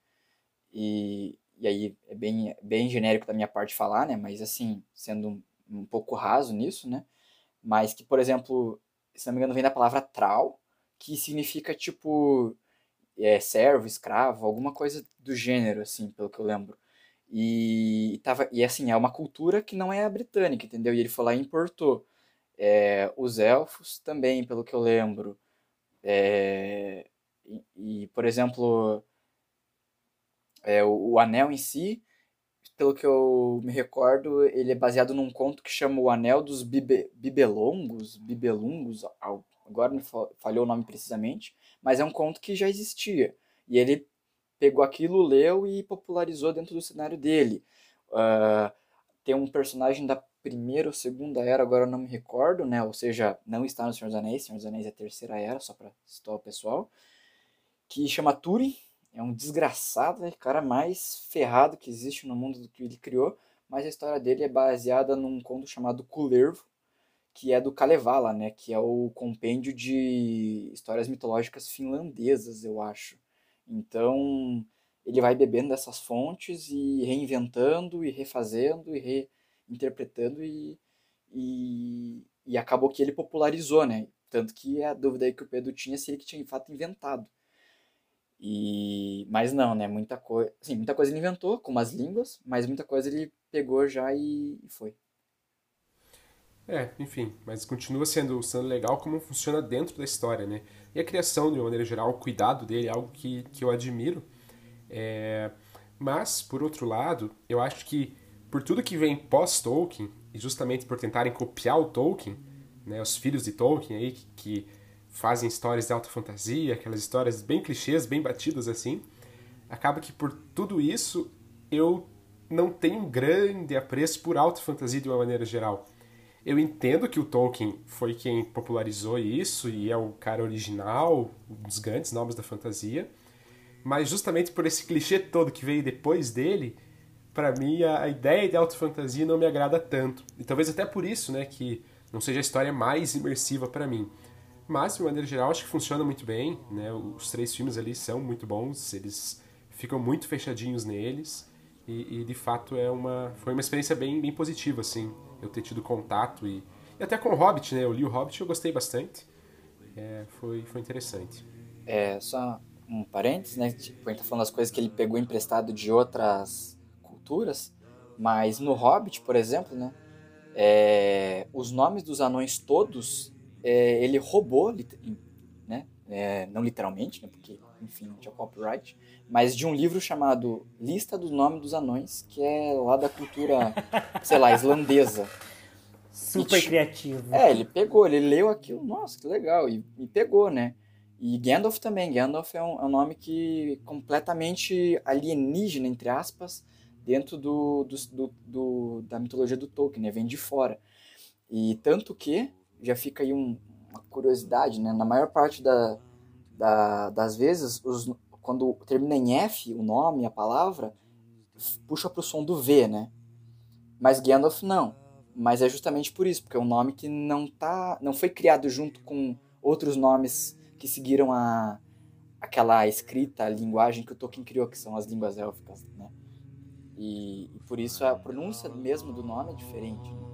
E, e aí é bem, bem genérico da minha parte falar, né? Mas, assim, sendo um, um pouco raso nisso, né? Mas que, por exemplo, se não me engano, vem da palavra Trau, que significa tipo é, servo, escravo, alguma coisa do gênero, assim, pelo que eu lembro. E, tava, e assim, é uma cultura que não é a britânica, entendeu? E ele foi lá e importou. É, os elfos também, pelo que eu lembro. É, e, e, por exemplo, é, o, o, anel em si, pelo que eu me recordo, ele é baseado num conto que chama O Anel dos Bibe, Bibelongos, Bibelungos, agora me falhou o nome precisamente, mas é um conto que já existia. E ele pegou aquilo, leu e popularizou dentro do cenário dele. Uh, tem um personagem da primeira ou segunda era, agora não me recordo, né? Ou seja, não está no Senhor dos Anéis, Senhor dos Anéis é a terceira era, só para citar o pessoal, que chama Turi, é um desgraçado, é o cara mais ferrado que existe no mundo do que ele criou, mas a história dele é baseada num conto chamado Kullervo, que é do Kalevala, né, que é o compêndio de histórias mitológicas finlandesas, eu acho. Então, ele vai bebendo dessas fontes e reinventando e refazendo e reinterpretando e, e, e acabou que ele popularizou, né? Tanto que a dúvida aí que o Pedro tinha se ele que tinha de fato inventado. E, mas não, né? Muita coisa, sim, muita coisa ele inventou, como as línguas, mas muita coisa ele pegou já e, e foi. É, enfim, mas continua sendo, sendo legal como funciona dentro da história, né? E a criação, de uma maneira geral, o cuidado dele é algo que, que eu admiro. É... Mas, por outro lado, eu acho que por tudo que vem pós-Tolkien, e justamente por tentarem copiar o Tolkien, né, os filhos de Tolkien aí, que, que fazem histórias de alta fantasia, aquelas histórias bem clichês, bem batidas assim, acaba que por tudo isso eu não tenho um grande apreço por alta fantasia de uma maneira geral. Eu entendo que o Tolkien foi quem popularizou isso e é o cara original, um dos grandes nomes da fantasia, mas justamente por esse clichê todo que veio depois dele, para mim a, ideia de alta fantasia não me agrada tanto. E talvez até por isso, né, que não seja a história mais imersiva para mim. Mas, de maneira geral, acho que funciona muito bem, né? Os três filmes ali são muito bons, eles ficam muito fechadinhos neles e, e de fato é uma foi uma experiência bem bem positiva assim eu ter tido contato e, e até com o Hobbit, né? Eu li o Hobbit eu gostei bastante. É, foi, foi interessante. É, só um parênteses, né? Tipo, a gente tá falando das coisas que ele pegou emprestado de outras culturas, mas no Hobbit, por exemplo, né? É, os nomes dos anões todos é, ele roubou, né? É, não literalmente, né? Porque, enfim, não tinha copyright, mas de um livro chamado Lista dos Nomes dos Anões, que é lá da cultura, sei lá, islandesa. Super e, criativo. É, ele pegou, ele leu aquilo, nossa, que legal, e, e pegou, né? E Gandalf também, Gandalf é um, é um nome que completamente alienígena, entre aspas, dentro do, do, do, do, da mitologia do Tolkien, né? vem de fora. E tanto que, já fica aí um, uma curiosidade, né? na maior parte da, da, das vezes, os, quando termina em F, o nome, a palavra, puxa pro som do V, né? Mas Gandalf não. Mas é justamente por isso, porque é um nome que não tá, não foi criado junto com outros nomes que seguiram a aquela escrita, a linguagem que o Tolkien criou, que são as línguas élficas, né? E, e por isso a pronúncia mesmo do nome é diferente. Né?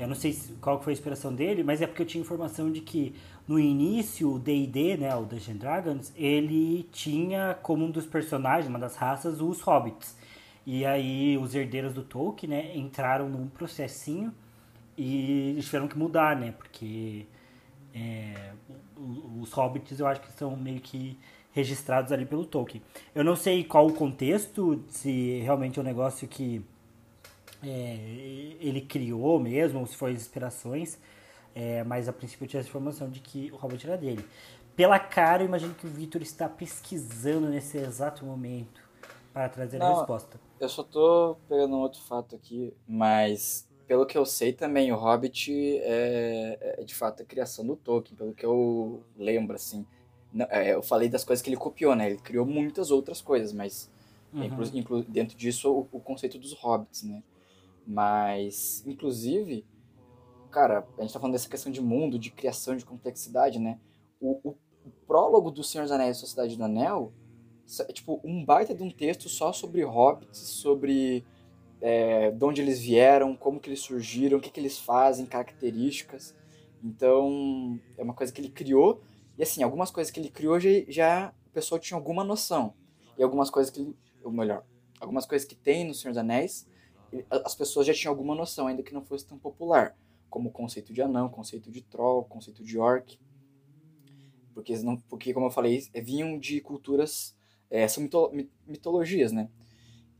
Eu não sei qual foi a inspiração dele, mas é porque eu tinha informação de que no início o D&D, né, o Dungeons Dragons, ele tinha como um dos personagens, uma das raças, os hobbits. E aí os herdeiros do Tolkien, né, entraram num processinho e tiveram que mudar, né, porque é, os hobbits eu acho que são meio que registrados ali pelo Tolkien. Eu não sei qual o contexto, se realmente é um negócio que é, ele criou mesmo, ou se foi inspirações, é, mas a princípio eu tinha essa informação de que o Hobbit era dele. Pela cara, eu imagino que o Victor está pesquisando nesse exato momento para trazer não, a resposta. Eu só tô pegando um outro fato aqui, mas pelo que eu sei também, o Hobbit é, é de fato a criação do Tolkien, pelo que eu lembro, assim. É, eu falei das coisas que ele copiou, né? Ele criou muitas outras coisas, mas uhum. inclu, inclu, dentro disso o, o, conceito dos hobbits, né? Mas, inclusive, cara, a gente tá falando dessa questão de mundo, de criação, de complexidade, né? O, o, o prólogo do Senhor dos Anéis e Sociedade do Anel é tipo um baita de um texto só sobre hobbits, sobre é, de onde eles vieram, como que eles surgiram, o que, que eles fazem, características. Então, é uma coisa que ele criou e assim, algumas coisas que ele criou já, já o pessoal tinha alguma noção. E algumas coisas que ele. Ou melhor, algumas coisas que tem no Senhor dos Anéis, as pessoas já tinham alguma noção, ainda que não fosse tão popular. Como o conceito de anão, conceito de troll, conceito de orc. Porque, não, porque como eu falei, vinham de culturas. É, são mito, mitologias, né?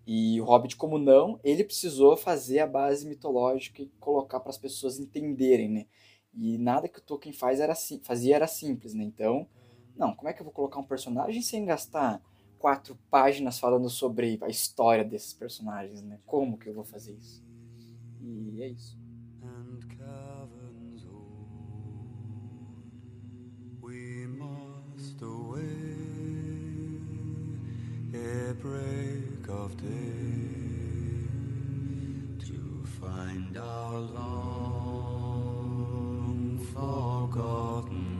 E o Hobbit, como não, ele precisou fazer a base mitológica e colocar para as pessoas entenderem, né? E nada que o Tolkien faz era, fazia era simples, né? Então, não, como é que eu vou colocar um personagem sem gastar quatro páginas falando sobre a história desses personagens, né? Como que eu vou fazer isso? E é isso. break of day to find our forgotten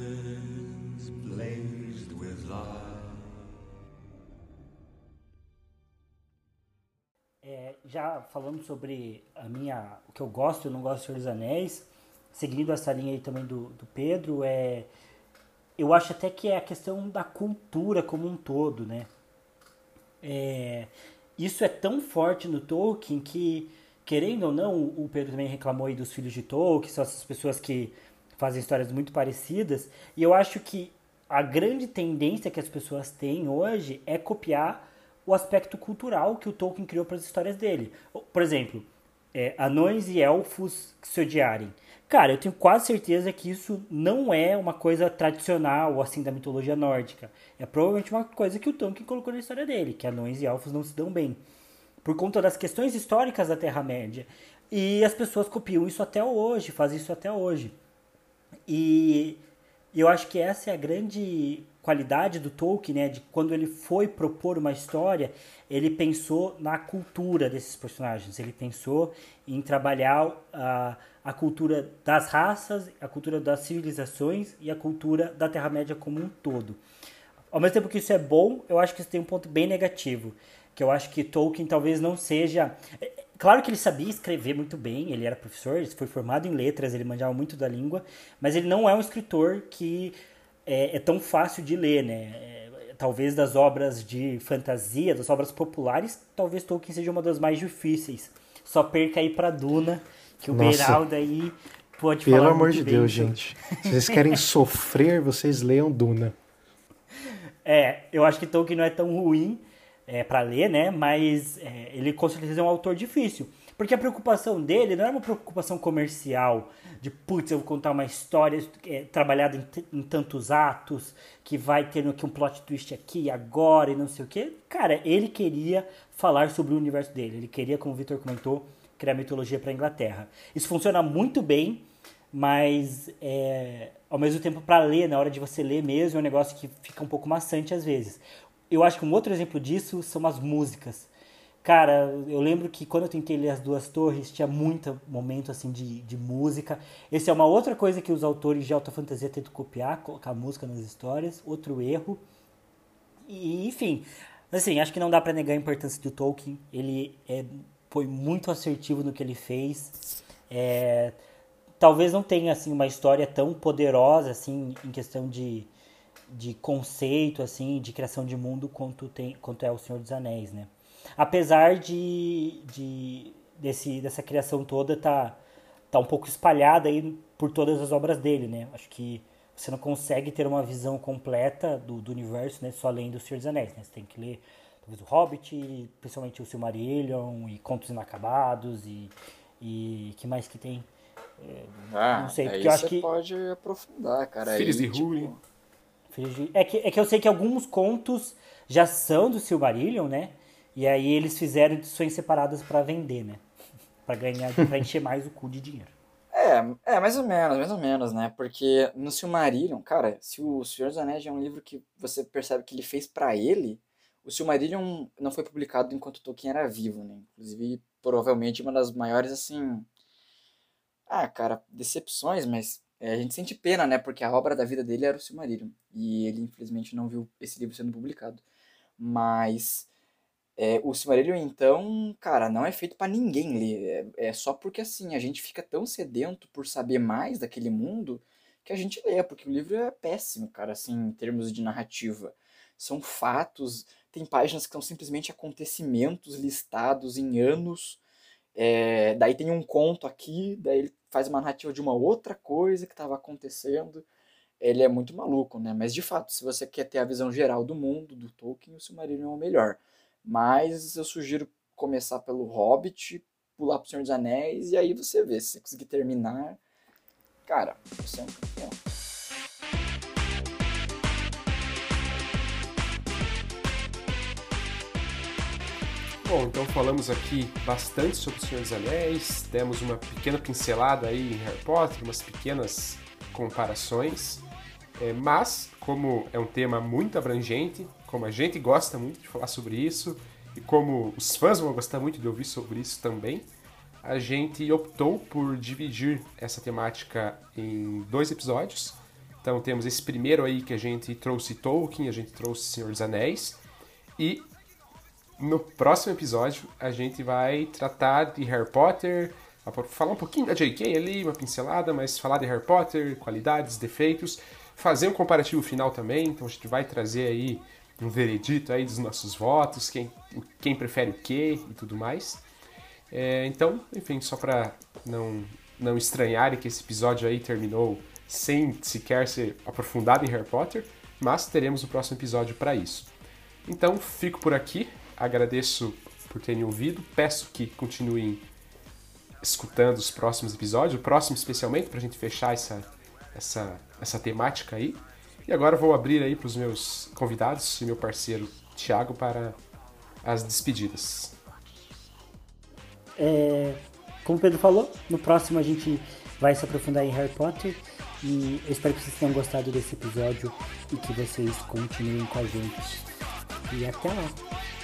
já falando sobre a minha, o que eu gosto e não gosto de Senhor dos Anéis, seguindo essa linha aí também do, do Pedro, é, eu acho até que é a questão da cultura como um todo, né? É, isso é tão forte no Tolkien que querendo ou não, o Pedro também reclamou aí dos filhos de Tolkien, são essas pessoas que fazem histórias muito parecidas, e eu acho que a grande tendência que as pessoas têm hoje é copiar o aspecto cultural que o Tolkien criou para as histórias dele. Por exemplo, é, anões e elfos que se odiarem. Cara, eu tenho quase certeza que isso não é uma coisa tradicional, assim, da mitologia nórdica. É provavelmente uma coisa que o Tolkien colocou na história dele, que anões e elfos não se dão bem por conta das questões históricas da Terra-média. E as pessoas copiam isso até hoje, fazem isso até hoje. E eu acho que essa é a grande qualidade do Tolkien, né, de quando ele foi propor uma história, ele pensou na cultura desses personagens, ele pensou em trabalhar a, a cultura das raças, a cultura das civilizações e a cultura da Terra-média como um todo. ao mesmo tempo que isso é bom, eu acho que isso tem um ponto bem negativo. Que eu acho que Tolkien talvez não seja. É, claro que ele sabia escrever muito bem, ele era professor, ele foi formado em letras, ele manjava muito da língua, mas ele não é um escritor que é, é tão fácil de ler, né? É, talvez das obras de fantasia, das obras populares, talvez Tolkien seja uma das mais difíceis. Só perca aí pra Duna, que o Beraldo aí pode Pelo falar amor muito de bem Deus, sobre. gente. Se vocês querem sofrer, vocês leiam Duna. É, eu acho que Tolkien não é tão ruim é, para ler, né? Mas é, ele com certeza é um autor difícil. Porque a preocupação dele não é uma preocupação comercial, de putz, eu vou contar uma história é, trabalhada em, em tantos atos, que vai tendo aqui um plot twist aqui agora e não sei o quê. Cara, ele queria falar sobre o universo dele. Ele queria, como o Victor comentou, criar mitologia para Inglaterra. Isso funciona muito bem, mas é, ao mesmo tempo para ler, na hora de você ler mesmo, é um negócio que fica um pouco maçante às vezes. Eu acho que um outro exemplo disso são as músicas. Cara, eu lembro que quando eu tentei ler As Duas Torres, tinha muito momento assim de, de música. Esse é uma outra coisa que os autores de alta fantasia tentam copiar, colocar música nas histórias. Outro erro. E, enfim, assim, acho que não dá pra negar a importância do Tolkien. Ele é, foi muito assertivo no que ele fez. É, talvez não tenha assim uma história tão poderosa assim em questão de, de conceito assim de criação de mundo quanto tem quanto é o Senhor dos Anéis né apesar de, de desse dessa criação toda tá tá um pouco espalhada aí por todas as obras dele né acho que você não consegue ter uma visão completa do, do universo né só além do Senhor dos Anéis né você tem que ler talvez o Hobbit principalmente o Silmarillion e Contos Inacabados e e que mais que tem Ah, Não sei, aí porque eu acho você que- pode aprofundar, cara. Filhos aí, de tipo, de- É que, é que eu sei que alguns contos já são do Silmarillion, né? E aí eles fizeram edições separadas pra vender, né? Pra ganhar, pra encher mais o cu de dinheiro. É, é, mais ou menos, mais ou menos, né? Porque no Silmarillion, cara, se o Senhor dos Anéis é um livro que você percebe que ele fez pra ele, o Silmarillion não foi publicado enquanto Tolkien era vivo, né? Inclusive, provavelmente uma das maiores, assim... Ah, cara, decepções, mas é, a gente sente pena, né? Porque a obra da vida dele era o Silmarillion. E ele, infelizmente, não viu esse livro sendo publicado. Mas... É, o Silmarillion, então, cara, não é feito pra ninguém ler. É, é só porque, assim, a gente fica tão sedento por saber mais daquele mundo que a gente lê, porque o livro é péssimo, cara, assim, em termos de narrativa. São fatos, tem páginas que são simplesmente acontecimentos listados em anos. É, daí tem um conto aqui, daí ele faz uma narrativa de uma outra coisa que estava acontecendo. Ele é muito maluco, né? Mas de fato, se você quer ter a visão geral do mundo, do Tolkien, o Silmarillion é o melhor. Mas eu sugiro começar pelo Hobbit, pular pro Senhor dos Anéis, e aí você vê. Se você conseguir terminar, cara, você é um campeão. Bom, então falamos aqui bastante sobre o Senhor dos Anéis, demos uma pequena pincelada aí em Harry Potter, umas pequenas comparações, É, mas como é um tema muito abrangente, como a gente gosta muito de falar sobre isso e como os fãs vão gostar muito de ouvir sobre isso também, a gente optou por dividir essa temática em dois episódios. Então temos esse primeiro aí que a gente trouxe Tolkien, a gente trouxe Senhor dos Anéis e no próximo episódio, a gente vai tratar de Harry Potter, falar um pouquinho da J.K. ali, uma pincelada, mas falar de Harry Potter, qualidades, defeitos, fazer um comparativo final também. Então a gente vai trazer aí um veredito aí dos nossos votos, quem, quem prefere o quê e tudo mais. É, então, enfim, só para não, não estranharem que esse episódio aí terminou sem sequer ser aprofundado em Harry Potter, mas teremos o próximo episódio para isso. Então, fico por aqui. Agradeço por terem ouvido. Peço que continuem escutando os próximos episódios, o próximo especialmente, para a gente fechar essa, essa, essa temática aí. E agora vou abrir aí para os meus convidados e meu parceiro Thiago para as despedidas. É, como o Pedro falou, no próximo a gente vai se aprofundar em Harry Potter. E eu espero que vocês tenham gostado desse episódio e que vocês continuem com a gente. E até lá!